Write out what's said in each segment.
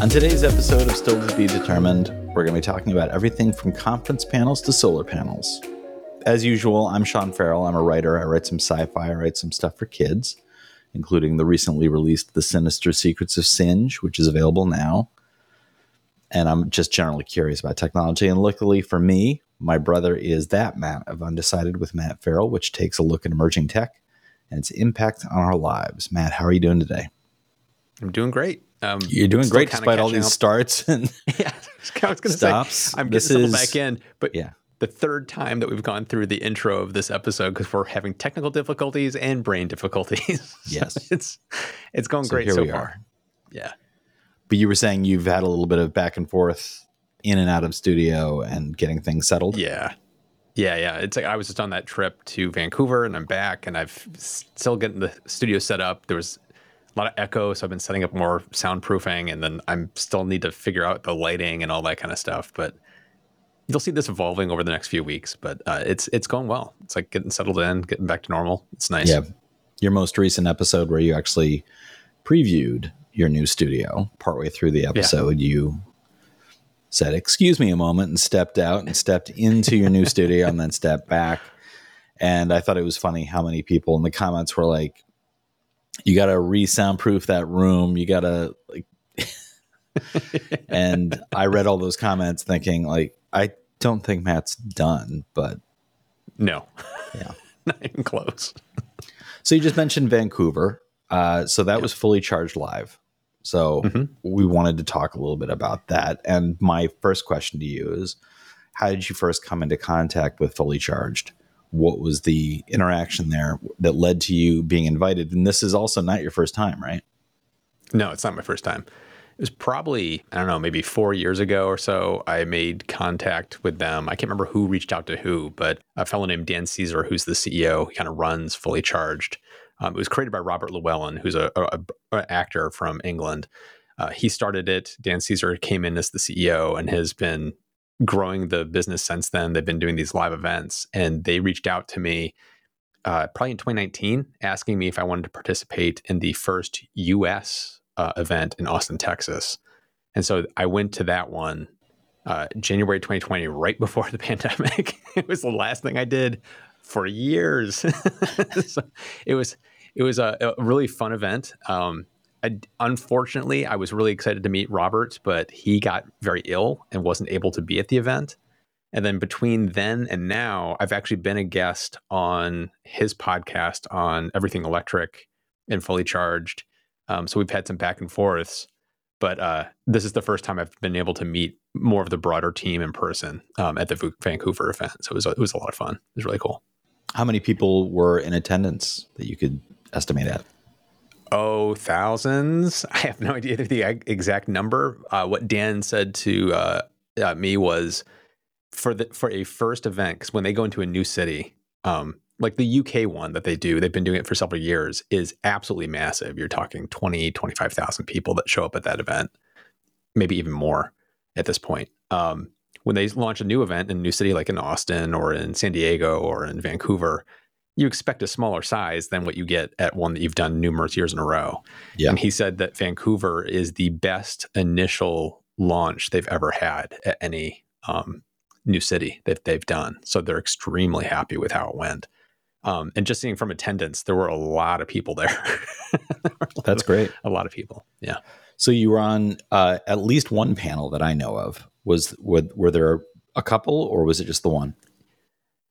On today's episode of Still to Be Determined, we're going to be talking about everything from conference panels to solar panels. As usual, I'm Sean Ferrell. I'm a writer. I write some sci fi, I write some stuff for kids, including the recently released The Sinister Secrets of Singe, which is available now. And I'm just generally curious about technology. And luckily for me, my brother is that Matt of Undecided with Matt Ferrell, which takes a look at emerging tech and its impact on our lives. Matt, how are you doing today? I'm doing great. Um, You're doing great despite all these up. starts and yeah. I was going to say I'm getting settled back in, but yeah. The third time that we've gone through the intro of this episode because we're having technical difficulties and brain difficulties. Yes, it's it's going so great here so we far. Are. Yeah, but you were saying you've had a little bit of back and forth in and out of studio and getting things settled. Yeah, yeah, yeah. It's like I was just on that trip to Vancouver and I'm back and I've still getting the studio set up. There was a lot of echo, so I've been setting up more soundproofing, and then I'm still need to figure out the lighting and all that kind of stuff. But you'll see this evolving over the next few weeks. But uh, it's it's going well. It's like getting settled in, getting back to normal. It's nice. Yeah, your most recent episode where you actually previewed your new studio partway through the episode, yeah. you said, "Excuse me a moment," and stepped out and stepped into your new studio, and then stepped back. And I thought it was funny how many people in the comments were like, you got to re-soundproof that room. You got to like, and I read all those comments thinking like, I don't think Matt's done, but no, yeah, not even close. so you just mentioned Vancouver. Uh, so that was fully charged live. So mm-hmm. we wanted to talk a little bit about that. And my first question to you is, how did you first come into contact with fully charged? What was the interaction there that led to you being invited? And this is also not your first time, right? No, it's not my first time. It was probably, I don't know, maybe four years ago or so. I made contact with them. I can't remember who reached out to who, but a fellow named Dan Caesar, who's the CEO, he kind of runs Fully Charged. Um, it was created by Robert Llewellyn, who's a, a, a actor from England. Uh, he started it. Dan Caesar came in as the CEO and has been growing the business since then. They've been doing these live events, and they reached out to me uh, probably in 2019, asking me if I wanted to participate in the first U.S. Uh, event in Austin, Texas. And so I went to that one uh, January 2020, right before the pandemic. it was the last thing I did for years. so it was it was a, a really fun event. Um, Unfortunately, I was really excited to meet Robert, but he got very ill and wasn't able to be at the event. And then between then and now, I've actually been a guest on his podcast on everything electric and fully charged. Um, so we've had some back and forths, but uh, this is the first time I've been able to meet more of the broader team in person um, at the Vancouver event. So it was, it was a lot of fun. It was really cool. How many people were in attendance that you could estimate at? Oh thousands. I have no idea the exact number. Uh, what Dan said to uh, uh, me was for the for a first event because when they go into a new city, um, like the UK one that they do, they've been doing it for several years, is absolutely massive. You're talking 20, 25,000 people that show up at that event, maybe even more at this point. Um, when they launch a new event in a new city like in Austin or in San Diego or in Vancouver, you expect a smaller size than what you get at one that you've done numerous years in a row. Yeah. And he said that Vancouver is the best initial launch they've ever had at any um, new city that they've done. So they're extremely happy with how it went. Um, and just seeing from attendance, there were a lot of people there. That's great. A lot of people. Yeah. So you were on uh, at least one panel that I know of. Was were, were there a couple, or was it just the one?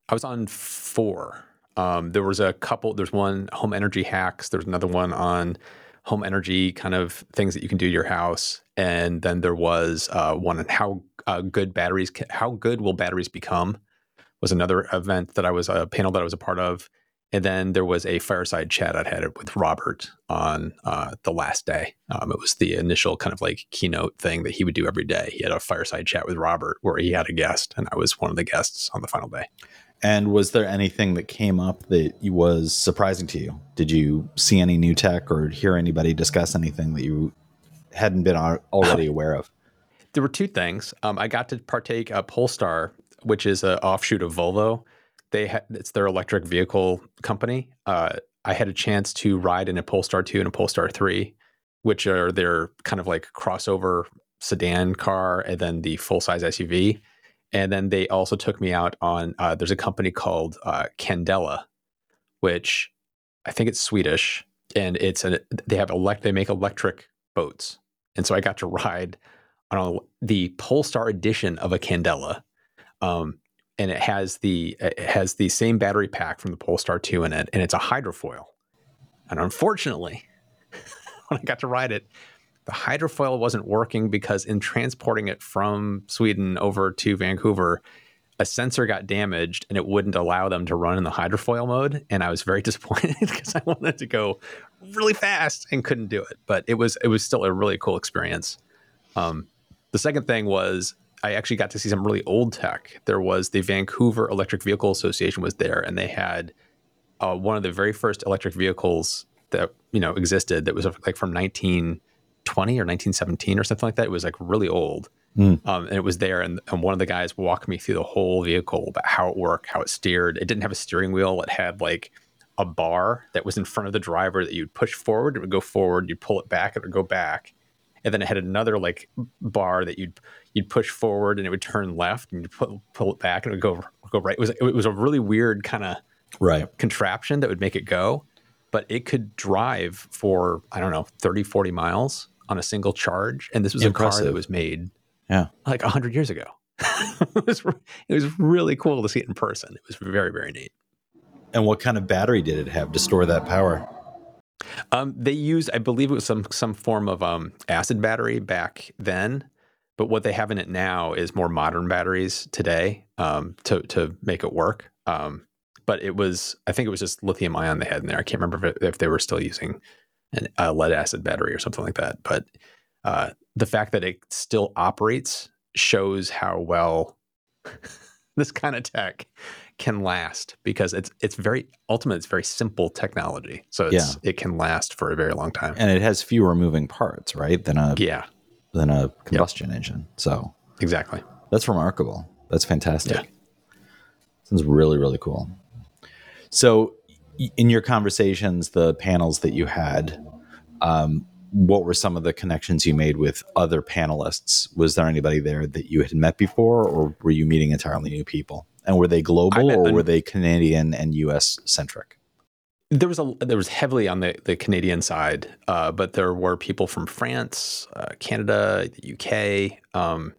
I was on four. Um, there was a couple. There's one home energy hacks. There's another one on home energy kind of things that you can do to your house, and then there was uh, one on how uh, good batteries. How good will batteries become? Was another event that I was a panel that I was a part of, and then there was a fireside chat I had with Robert on uh, the last day. Um, it was the initial kind of like keynote thing that he would do every day. He had a fireside chat with Robert where he had a guest, and I was one of the guests on the final day. And was there anything that came up that was surprising to you? Did you see any new tech or hear anybody discuss anything that you hadn't been already aware of? There were two things. Um, I got to partake of Polestar, which is an offshoot of Volvo. They ha- it's their electric vehicle company. Uh, I had a chance to ride in a Polestar 2 and a Polestar 3 which are their kind of like crossover sedan car, and then the full size SUV. And then they also took me out on. Uh, there's a company called uh, Candela, which I think it's Swedish, and it's a they have elect they make electric boats, and so I got to ride on a, the Polestar edition of a Candela, um, and it has the it has the same battery pack from the Polestar 2 in it, and it's a hydrofoil. And unfortunately, when I got to ride it, the hydrofoil wasn't working because in transporting it from Sweden over to Vancouver, a sensor got damaged and it wouldn't allow them to run in the hydrofoil mode. And I was very disappointed because I wanted to go really fast and couldn't do it. But it was it was still a really cool experience. Um, the second thing was I actually got to see some really old tech. There was the Vancouver Electric Vehicle Association was there, and they had uh, one of the very first electric vehicles that you know existed that was like from 1920 or 1917 or something like that. It was like really old, mm. um, and it was there. And, and one of the guys walked me through the whole vehicle about how it worked, how it steered. It didn't have a steering wheel. It had like a bar that was in front of the driver that you'd push forward, it would go forward. You'd pull it back, it would go back and then it had another like bar that you'd you'd push forward and it would turn left and you pull, pull it back and it would go go right. It was it was a really weird kind of right contraption that would make it go, but it could drive for I don't know 30 40 miles on a single charge and this was Impressive. a car that was made yeah like 100 years ago. it, was, it was really cool to see it in person. It was very very neat. And what kind of battery did it have to store that power? Um, they used, I believe it was some some form of um, acid battery back then, but what they have in it now is more modern batteries today um, to to make it work. Um, but it was, I think it was just lithium ion they had in there. I can't remember if, it, if they were still using an, a lead acid battery or something like that. But uh, the fact that it still operates shows how well this kind of tech can last because it's it's very ultimate. It's very simple technology, so it's, yeah. it can last for a very long time. And it has fewer moving parts, right? Than a yeah than a combustion yep. engine. So exactly, that's remarkable. That's fantastic. Yeah. Sounds really really cool. So, in your conversations, the panels that you had, um, what were some of the connections you made with other panelists? Was there anybody there that you had met before, or were you meeting entirely new people? And were they global or were they Canadian and U.S. centric? There was a there was heavily on the, the Canadian side, uh, but there were people from France, uh, Canada, the UK, um,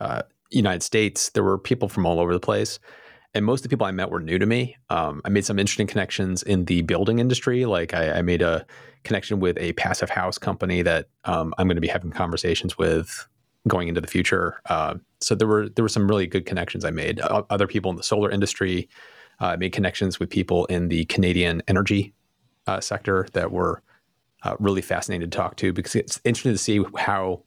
uh, United States. There were people from all over the place, and most of the people I met were new to me. Um, I made some interesting connections in the building industry. Like I, I made a connection with a passive house company that um, I'm going to be having conversations with going into the future. Uh, so there were there were some really good connections I made. Uh, other people in the solar industry uh, made connections with people in the Canadian energy uh, sector that were uh, really fascinating to talk to because it's interesting to see how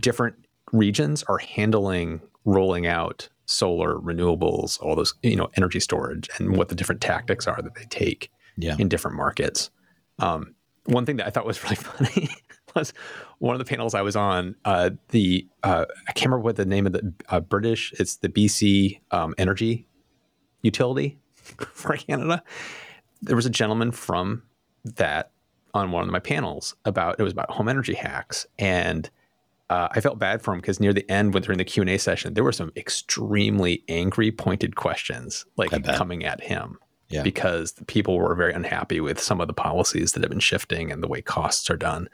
different regions are handling rolling out solar renewables all those you know energy storage and what the different tactics are that they take yeah. in different markets um, one thing that i thought was really funny was one of the panels I was on. Uh, the uh, I can't remember what the name of the uh, British. It's the BC um, Energy Utility for Canada. There was a gentleman from that on one of my panels about it was about home energy hacks and. Uh, I felt bad for him because near the end, when during the Q and A session, there were some extremely angry, pointed questions like coming at him yeah. because people were very unhappy with some of the policies that have been shifting and the way costs are done.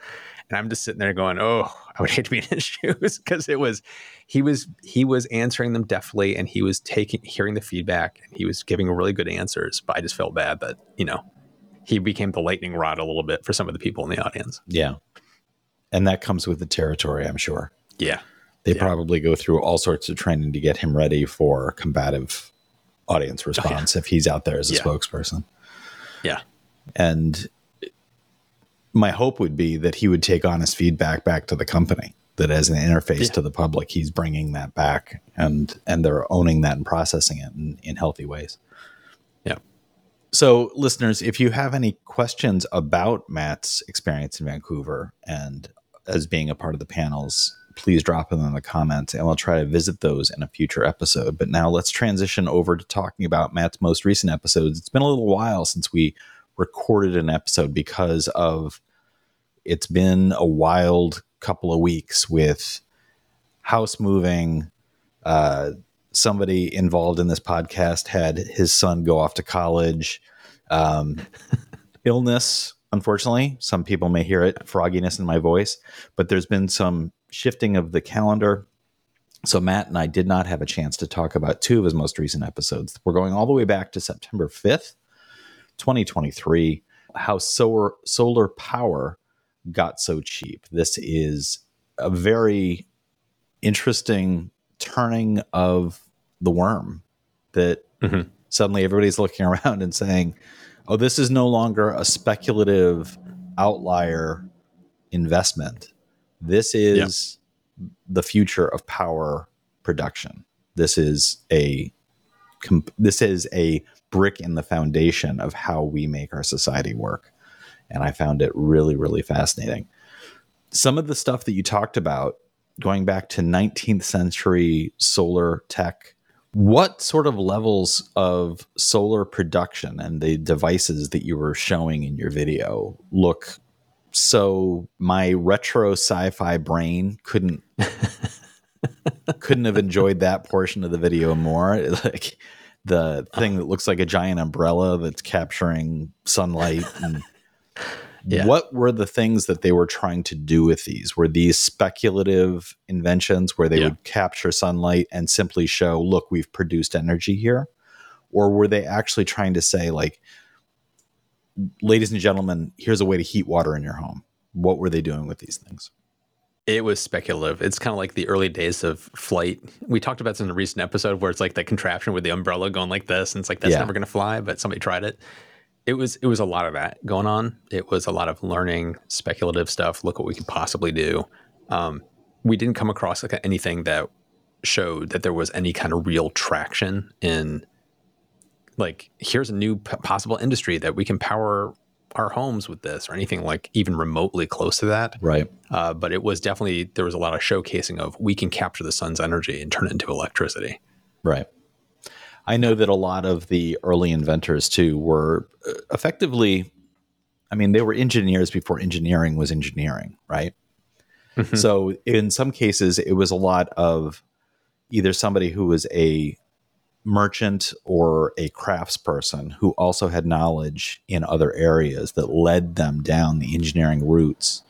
And I'm just sitting there going, "Oh, I would hate to be in his shoes," because it was he was he was answering them deftly, and he was taking hearing the feedback, and he was giving really good answers. But I just felt bad that you know he became the lightning rod a little bit for some of the people in the audience. Yeah, and that comes with the territory, I'm sure. Yeah, they yeah. probably go through all sorts of training to get him ready for combative audience response oh, yeah. if he's out there as a yeah. spokesperson. Yeah, and my hope would be that he would take honest feedback back to the company that as an interface to the public he's bringing that back and and they're owning that and processing it in, in healthy ways yeah so listeners if you have any questions about matt's experience in vancouver and as being a part of the panels please drop them in the comments and we'll try to visit those in a future episode but now let's transition over to talking about matt's most recent episodes it's been a little while since we recorded an episode because of It's been a wild couple of weeks with house moving. Uh, somebody involved in this podcast had his son go off to college. Um, illness, unfortunately. Some people may hear it, frogginess in my voice, but there's been some shifting of the calendar. So Matt and I did not have a chance to talk about two of his most recent episodes. We're going all the way back to September 5th, 2023, how solar solar power got so cheap. This is a very interesting turning of the worm that mm-hmm. suddenly everybody's looking around and saying, "Oh, this is no longer a speculative outlier investment. This is the future of power production. This is a this is a brick in the foundation of how we make our society work." And I found it really really fascinating. Some of the stuff that you talked about going back to 19th century solar tech what sort of levels of solar production and the devices that you were showing in your video look so my retro sci-fi brain couldn't couldn't have enjoyed that portion of the video more. Like the thing that looks like a giant umbrella that's capturing sunlight and yeah. What were the things that they were trying to do with these? Were these speculative inventions where they yeah. would capture sunlight and simply show, look, we've produced energy here? Or were they actually trying to say, like, ladies and gentlemen, here's a way to heat water in your home? What were they doing with these things? It was speculative. It's kind of like the early days of flight. We talked about this in a recent episode where it's like that contraption with the umbrella going like this, and it's like that's yeah. never going to fly, but somebody tried it it was it was a lot of that going on. It was a lot of learning, speculative stuff. Look what we could possibly do. Um, we didn't come across like anything that showed that there was any kind of real traction in like here's a new p- possible industry that we can power our homes with this or anything like even remotely close to that right uh, but it was definitely there was a lot of showcasing of we can capture the sun's energy and turn it into electricity right I know that a lot of the early inventors too were uh, effectively, I mean, they were engineers before engineering was engineering, right? Mm-hmm. So in some cases, it was a lot of either somebody who was a merchant or a craftsperson who also had knowledge in other areas that led them down the engineering routes.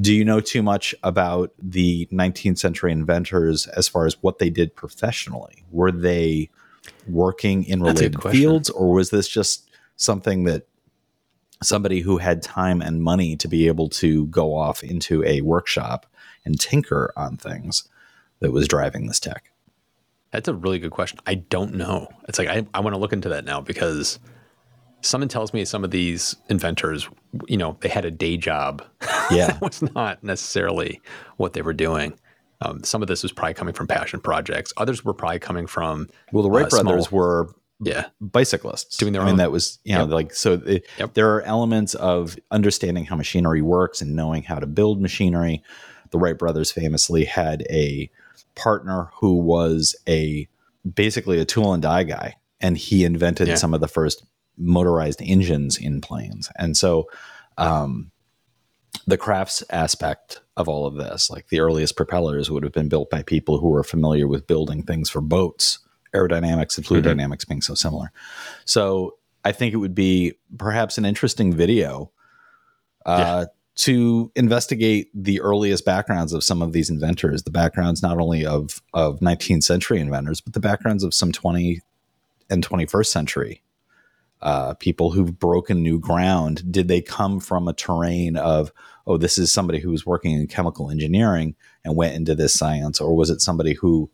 Do you know too much about the 19th century inventors as far as what they did professionally? Were they working in related fields, or was this just something that somebody who had time and money to be able to go off into a workshop and tinker on things that was driving this tech? That's a really good question. I don't know. It's like I, I want to look into that now because someone tells me some of these inventors, you know, they had a day job. Yeah. that was not necessarily what they were doing. Um, some of this was probably coming from passion projects. Others were probably coming from well, the Wright uh, brothers small, were yeah bicyclists doing their I own. mean, that was you know yep. like so. It, yep. There are elements of understanding how machinery works and knowing how to build machinery. The Wright brothers famously had a partner who was a basically a tool and die guy, and he invented yeah. some of the first motorized engines in planes. And so, um, the crafts aspect of all of this. Like the earliest propellers would have been built by people who were familiar with building things for boats, aerodynamics and fluid mm-hmm. dynamics being so similar. So I think it would be perhaps an interesting video uh, yeah. to investigate the earliest backgrounds of some of these inventors, the backgrounds not only of of 19th century inventors, but the backgrounds of some 20 and 21st century uh, people who've broken new ground? Did they come from a terrain of, oh, this is somebody who was working in chemical engineering and went into this science? Or was it somebody who,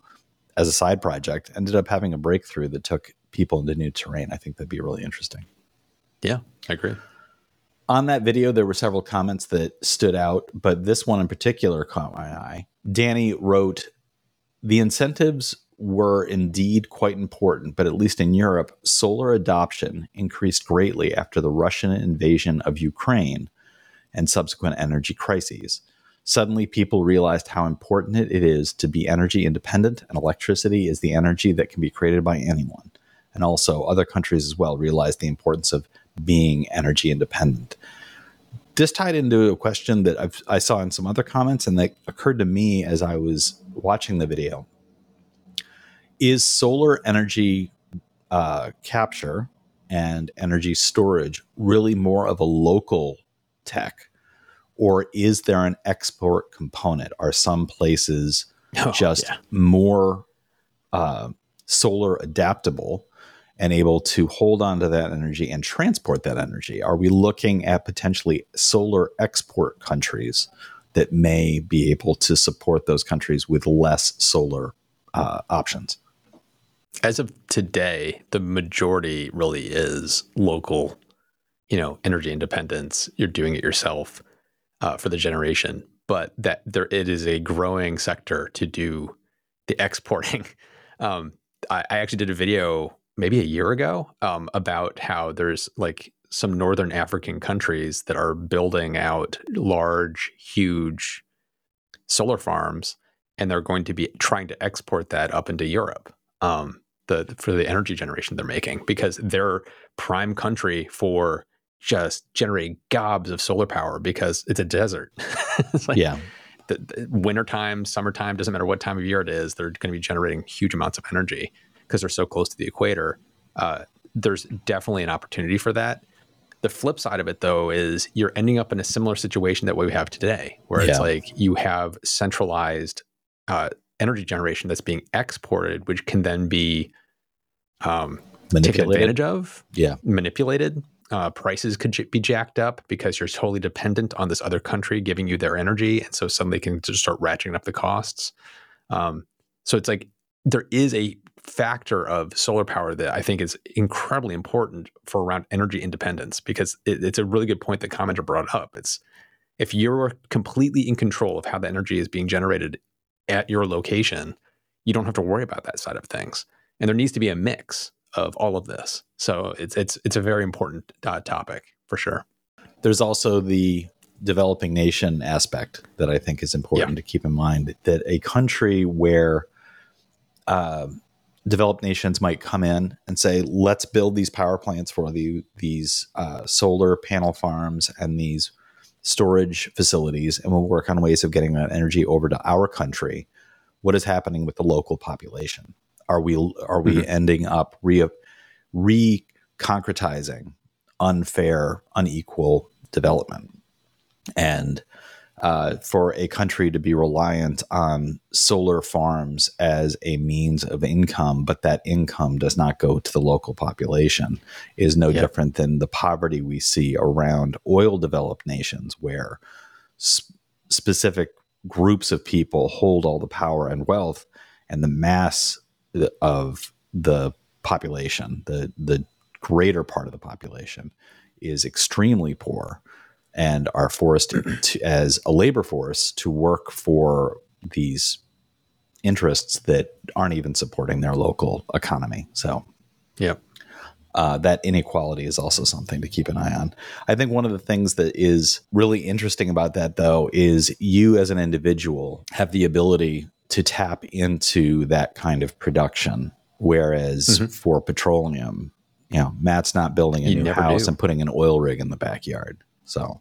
as a side project, ended up having a breakthrough that took people into new terrain? I think that'd be really interesting. Yeah, I agree. On that video, there were several comments that stood out, but this one in particular caught my eye. Danny wrote, The incentives were indeed quite important, but at least in Europe, solar adoption increased greatly after the Russian invasion of Ukraine and subsequent energy crises. Suddenly, people realized how important it is to be energy independent, and electricity is the energy that can be created by anyone. And also, other countries as well realized the importance of being energy independent. this tied into a question that I've, i saw in some other comments and that occurred to me as I was watching the video. Is solar energy uh, capture and energy storage really more of a local tech? Or is there an export component? Are some places oh, just yeah. more uh, solar adaptable and able to hold on to that energy and transport that energy? Are we looking at potentially solar export countries that may be able to support those countries with less solar uh, options? As of today, the majority really is local, you know, energy independence. You're doing it yourself uh, for the generation, but that there it is a growing sector to do the exporting. Um, I, I actually did a video maybe a year ago um, about how there's like some northern African countries that are building out large, huge solar farms, and they're going to be trying to export that up into Europe. Um, the for the energy generation they're making because they're prime country for just generating gobs of solar power because it's a desert. it's like yeah. The, the wintertime, summertime, doesn't matter what time of year it is, they're going to be generating huge amounts of energy because they're so close to the equator. Uh, there's definitely an opportunity for that. The flip side of it, though, is you're ending up in a similar situation that we have today, where yeah. it's like you have centralized uh, energy generation that's being exported, which can then be um, taken advantage of, yeah, manipulated. Uh, prices could j- be jacked up because you're totally dependent on this other country giving you their energy, and so suddenly can just start ratcheting up the costs. Um, so it's like there is a factor of solar power that I think is incredibly important for around energy independence because it, it's a really good point that commenter brought up. It's if you're completely in control of how the energy is being generated at your location, you don't have to worry about that side of things. And there needs to be a mix of all of this. So it's it's it's a very important uh, topic for sure. There's also the developing nation aspect that I think is important yeah. to keep in mind that a country where uh, developed nations might come in and say, let's build these power plants for the, these uh, solar panel farms and these storage facilities, and we'll work on ways of getting that energy over to our country. What is happening with the local population? Are we are we mm-hmm. ending up re re concretizing unfair, unequal development? And uh, for a country to be reliant on solar farms as a means of income, but that income does not go to the local population, is no yep. different than the poverty we see around oil developed nations, where sp- specific groups of people hold all the power and wealth, and the mass of the population, the the greater part of the population, is extremely poor and are forced to, as a labor force to work for these interests that aren't even supporting their local economy. So, yeah. Uh, that inequality is also something to keep an eye on. I think one of the things that is really interesting about that, though, is you as an individual have the ability to tap into that kind of production. Whereas mm-hmm. for petroleum, you know, Matt's not building a you new house do. and putting an oil rig in the backyard. So,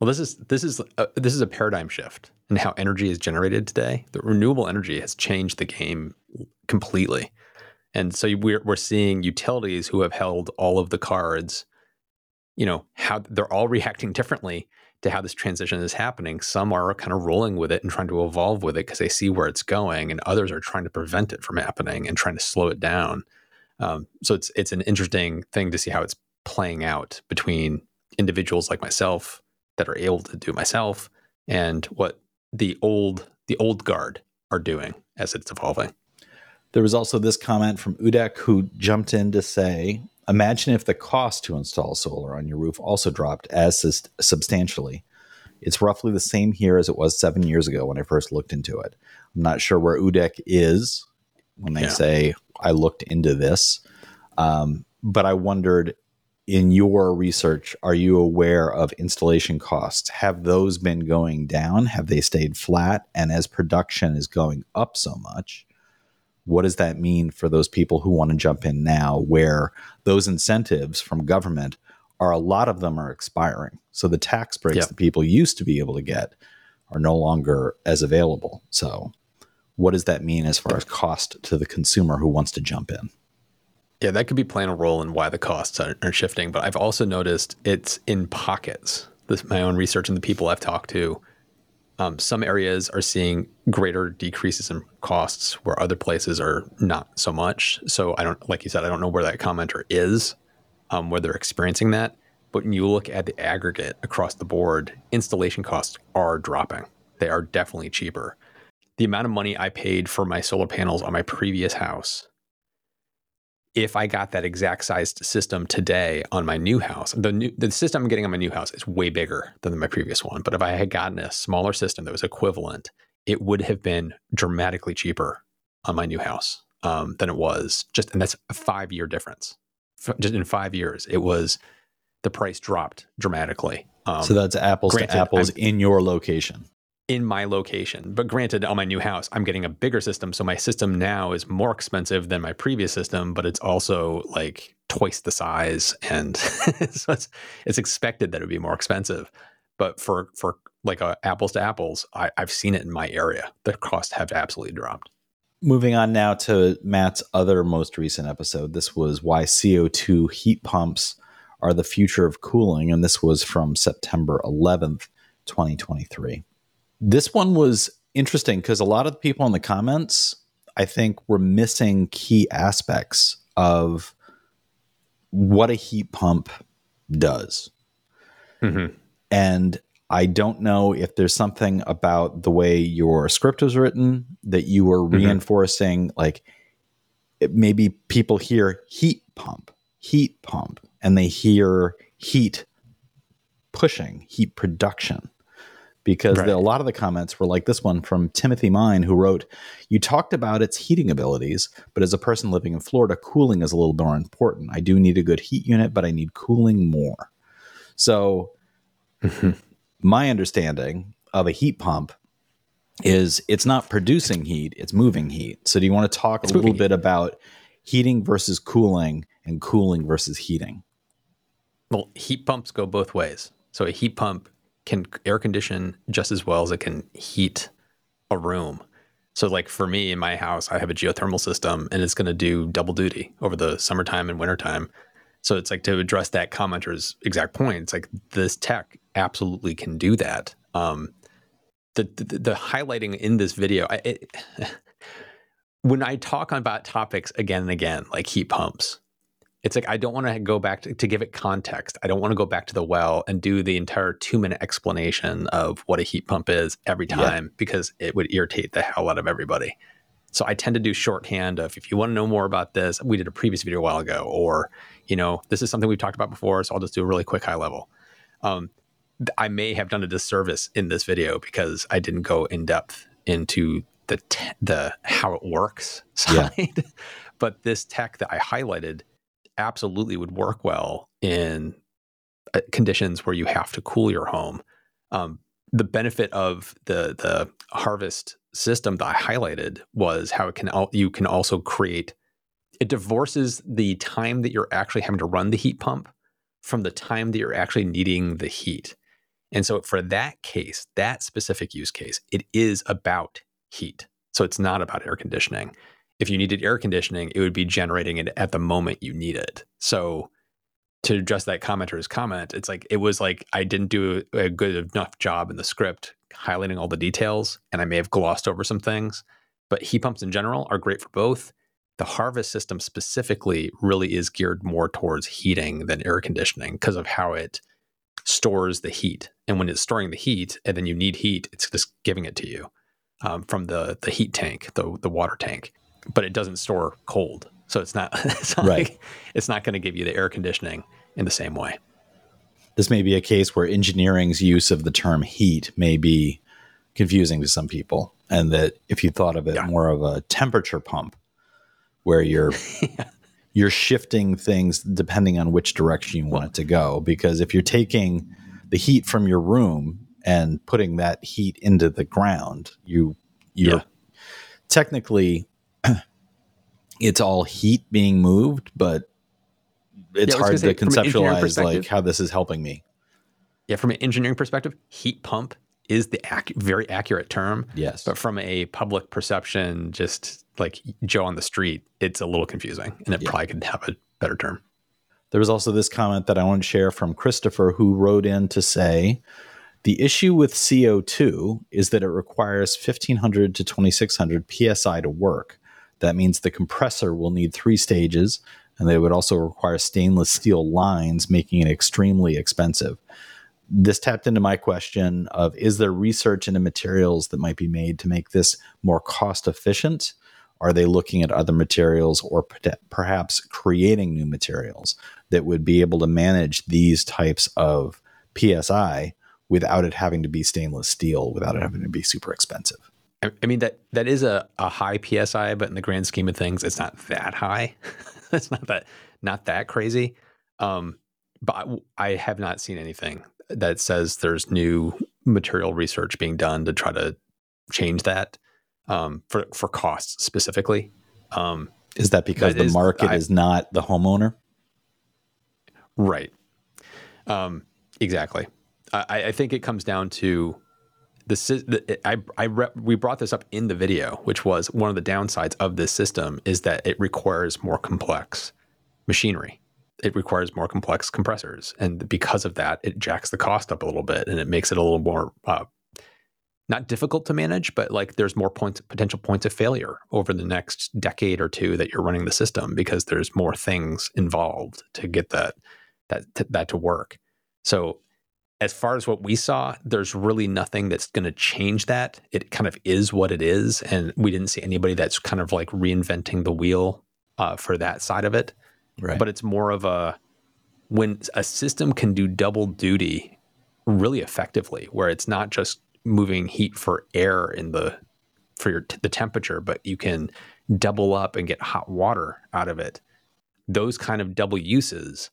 well, this is this is a, this is a paradigm shift in how energy is generated today. The renewable energy has changed the game completely, and so we're we're seeing utilities who have held all of the cards. You know how they're all reacting differently to how this transition is happening. Some are kind of rolling with it and trying to evolve with it because they see where it's going, and others are trying to prevent it from happening and trying to slow it down. Um, so it's it's an interesting thing to see how it's playing out between individuals like myself that are able to do myself and what the old the old guard are doing as it's evolving. There was also this comment from Udek who jumped in to say, imagine if the cost to install solar on your roof also dropped as substantially. It's roughly the same here as it was seven years ago when I first looked into it. I'm not sure where Udek is when they yeah. say I looked into this, um, but I wondered in your research, are you aware of installation costs? Have those been going down? Have they stayed flat? And as production is going up so much, what does that mean for those people who want to jump in now, where those incentives from government are a lot of them are expiring. So the tax breaks Yep. that people used to be able to get are no longer as available. So what does that mean as far as cost to the consumer who wants to jump in? Yeah, that could be playing a role in why the costs are, are shifting. But I've also noticed it's in pockets. This my own research and the people I've talked to. Um, some areas are seeing greater decreases in costs, where other places are not so much. So I don't, like you said, I don't know where that commenter is, um, where they're experiencing that. But when you look at the aggregate across the board, installation costs are dropping. They are definitely cheaper. The amount of money I paid for my solar panels on my previous house if I got that exact sized system today on my new house, the new the system I'm getting on my new house is way bigger than my previous one. But if I had gotten a smaller system that was equivalent, it would have been dramatically cheaper on my new house um, than it was just, and that's a five year difference. F- Just in five years, it was the price dropped dramatically. Um, so that's apples granted, to apples I'm- in your location. In my location. But granted, on my new house, I'm getting a bigger system. So my system now is more expensive than my previous system, but it's also like twice the size. And so it's, it's expected that it would be more expensive. But for, for like a apples to apples, I, I've seen it in my area. The costs have absolutely dropped. Moving on now to Matt's other most recent episode. This was why CO2 heat pumps are the future of cooling. And this was from September 11th, 2023. This one was interesting because a lot of the people in the comments, I think, were missing key aspects of what a heat pump does. Mm-hmm. And I don't know if there's something about the way your script was written that you were Mhm. reinforcing. Like it, maybe people hear heat pump, heat pump, and they hear heat pushing, heat production. Because Right. the, a lot of the comments were like this one from Timothy Mine, who wrote, You talked about its heating abilities, but as a person living in Florida, cooling is a little more important. I do need a good heat unit, but I need cooling more. So, mm-hmm. my understanding of a heat pump is it's not producing heat, it's moving heat. So, do you want to talk It's a little moving bit about heating versus cooling and cooling versus heating? Well, heat pumps go both ways. So a heat pump can air condition just as well as it can heat a room. So like for me in my house, I have a geothermal system and it's going to do double duty over the summertime and wintertime. So it's like to address that commenter's exact point. It's like this tech absolutely can do that. Um, the, the the highlighting in this video, I, it, when I talk about topics again and again, like heat pumps, it's like I don't want to go back to, to give it context. I don't want to go back to the well and do the entire two minute explanation of what a heat pump is every Yeah. time because it would irritate the hell out of everybody. So I tend to do shorthand of if you want to know more about this, we did a previous video a while ago, or you know this is something we've talked about before, so I'll just do a really quick high level. Um, I may have done a disservice in this video because I didn't go in depth into the t- the how it works Yeah. side, but this tech that I highlighted absolutely would work well in uh, conditions where you have to cool your home. Um, the benefit of the the harvest system that I highlighted was how it can al- you can also create it divorces the time that you're actually having to run the heat pump from the time that you're actually needing the heat. And so for that case, that specific use case, it is about heat. So it's not about air conditioning. If you needed air conditioning, it would be generating it at the moment you need it. So to address that commenter's comment, it's like it was like I didn't do a good enough job in the script highlighting all the details, and I may have glossed over some things. But heat pumps in general are great for both. The harvest system specifically really is geared more towards heating than air conditioning because of how it stores the heat. And when it's storing the heat, and then you need heat, it's just giving it to you um, from the the heat tank, the the water tank. But it doesn't store cold, so it's not it's not, Right. like- it's not going to give you the air conditioning in the same way. This may be a case where engineering's use of the term heat may be confusing to some people, and that if you thought of it Yeah. more of a temperature pump, where you're you're shifting things depending on which direction you want it to go. Because if you're taking the heat from your room and putting that heat into the ground, you you're Yeah. technically it's all heat being moved, but it's Yeah, hard say, to from an engineering conceptualize like how this is helping me. Yeah, from an engineering perspective, heat pump is the ac- very accurate term. Yes. But from a public perception, just like Joe on the street, it's a little confusing and it Yeah. probably could have a better term. There was also this comment that I want to share from Christopher, who wrote in to say the issue with CO2 is that it requires 1500 to 2600 psi to work. That means the compressor will need three stages, and they would also require stainless steel lines, making it extremely expensive. This tapped into my question of is there research into materials that might be made to make this more cost efficient? Are they looking at other materials or perhaps creating new materials that would be able to manage these types of PSI without it having to be stainless steel, without it having to be super expensive? I, mean that that is a, a high PSI, but in the grand scheme of things, it's not that high. it's not that not that crazy. Um, but I, I have not seen anything that says there's new material research being done to try to change that um, for for costs specifically. Um, Is that because That the is- market I- is not the homeowner? Right. Um, exactly. I, I think it comes down to the, the I, I re- we brought this up in the video, which was one of the downsides of this system is that it requires more complex machinery. It requires more complex compressors, and because of that, it jacks the cost up a little bit, and it makes it a little more uh, not difficult to manage, but like there's more points, potential points of failure over the next decade or two that you're running the system because there's more things involved to get that that that to work. So as far as what we saw, there's really nothing that's going to change that. It kind of is what it is, and we didn't see anybody that's kind of like reinventing the wheel uh, for that side of it. Right. But it's more of a when a system can do double duty really effectively, where it's not just moving heat for air in the for your the temperature, but you can double up and get hot water out of it. Those kind of double uses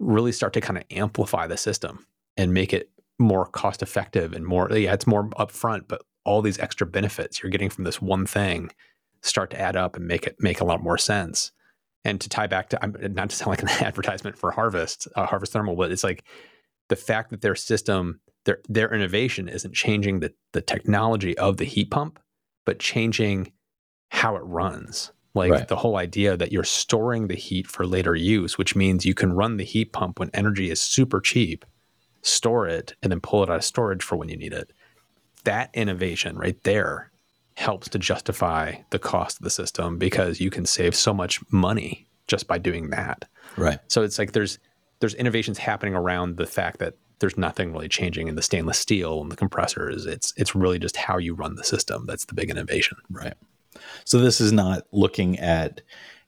really start to kind of amplify the system and make it more cost effective and more yeah it's more upfront but all these extra benefits you're getting from this one thing start to add up and make it make a lot more sense and to tie back to I'm not to sound like an advertisement for harvest uh, harvest thermal but it's like the fact that their system their their innovation isn't changing the the technology of the heat pump but changing how it runs like Right. the whole idea that you're storing the heat for later use which means you can run the heat pump when energy is super cheap store it and then pull it out of storage for when you need it that innovation right there helps to justify the cost of the system because you can save so much money just by doing that right. so it's like there's there's innovations happening around the fact that there's nothing really changing in the stainless steel and the compressors. It's it's really just how you run the system that's the big innovation. Right. So this is not looking at,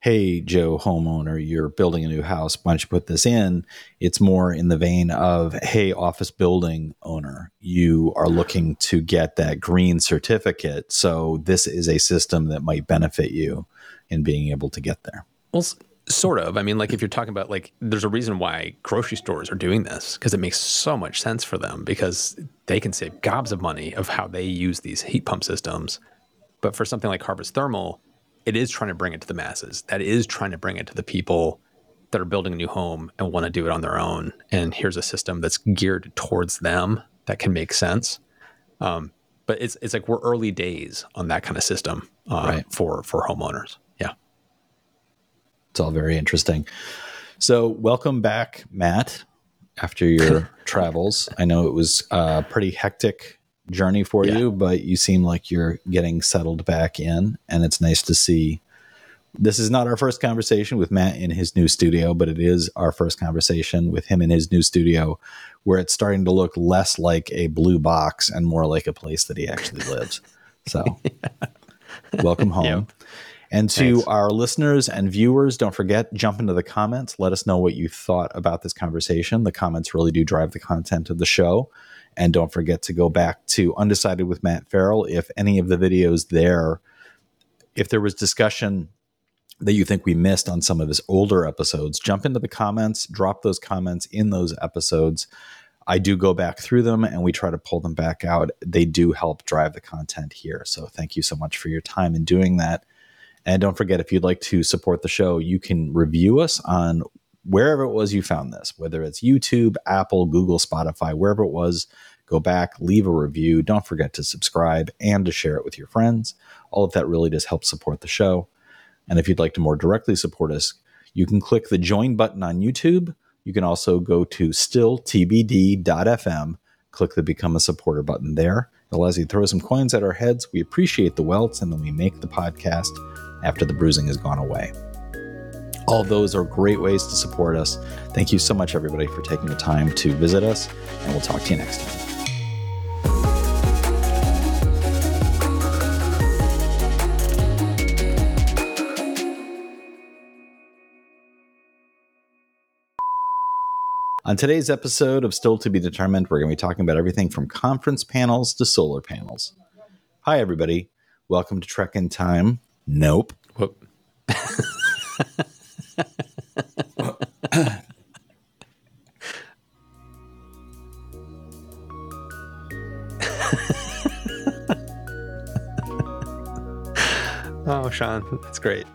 hey, Joe, homeowner, you're building a new house. Why don't you put this in? It's more in the vein of, hey, office building owner, you are looking to get that green certificate. So this is a system that might benefit you in being able to get there. Well, sort of. I mean, like if you're talking about like, there's a reason why grocery stores are doing this because it makes so much sense for them because they can save gobs of money of how they use these heat pump systems. But for something like Harvest Thermal, it is trying to bring it to the masses. That is trying to bring it to the people that are building a new home and want to do it on their own. And here's a system that's geared towards them that can make sense. Um, but it's it's like we're early days on that kind of system uh, Right. for for homeowners. Yeah. It's all very interesting. So, welcome back, Matt, after your travels. I know it was a pretty hectic journey for Yeah. you, but you seem like you're getting settled back in, and it's nice to see. This is not our first conversation with Matt in his new studio, but it is our first conversation with him in his new studio, where it's starting to look less like a blue box and more like a place that he actually lives. So, welcome home. Yep. And to Thanks. our listeners and viewers, don't forget, jump into the comments. Let us know what you thought about this conversation. The comments really do drive the content of the show. And don't forget to go back to Undecided with Matt Ferrell. If any of the videos there, if there was discussion that you think we missed on some of his older episodes, jump into the comments, drop those comments in those episodes. I do go back through them and we try to pull them back out. They do help drive the content here. So thank you so much for your time in doing that. And don't forget, if you'd like to support the show, you can review us on wherever it was you found this, whether it's YouTube, Apple, Google, Spotify, wherever it was, go back, leave a review. Don't forget to subscribe and to share it with your friends. All of that really does help support the show. And if you'd like to more directly support us, you can click the join button on YouTube. You can also go to stilltbd.fm, click the become a supporter button there. It allows you to throw some coins at our heads. We appreciate the welts, and then we make the podcast after the bruising has gone away. All those are great ways to support us. Thank you so much, everybody, for taking the time to visit us, and we'll talk to you next time. On today's episode of Still to Be Determined, we're going to be talking about everything from conference panels to solar panels. Hi, everybody. Welcome to Trek in Time. Nope. Whoop. Sean, that's great.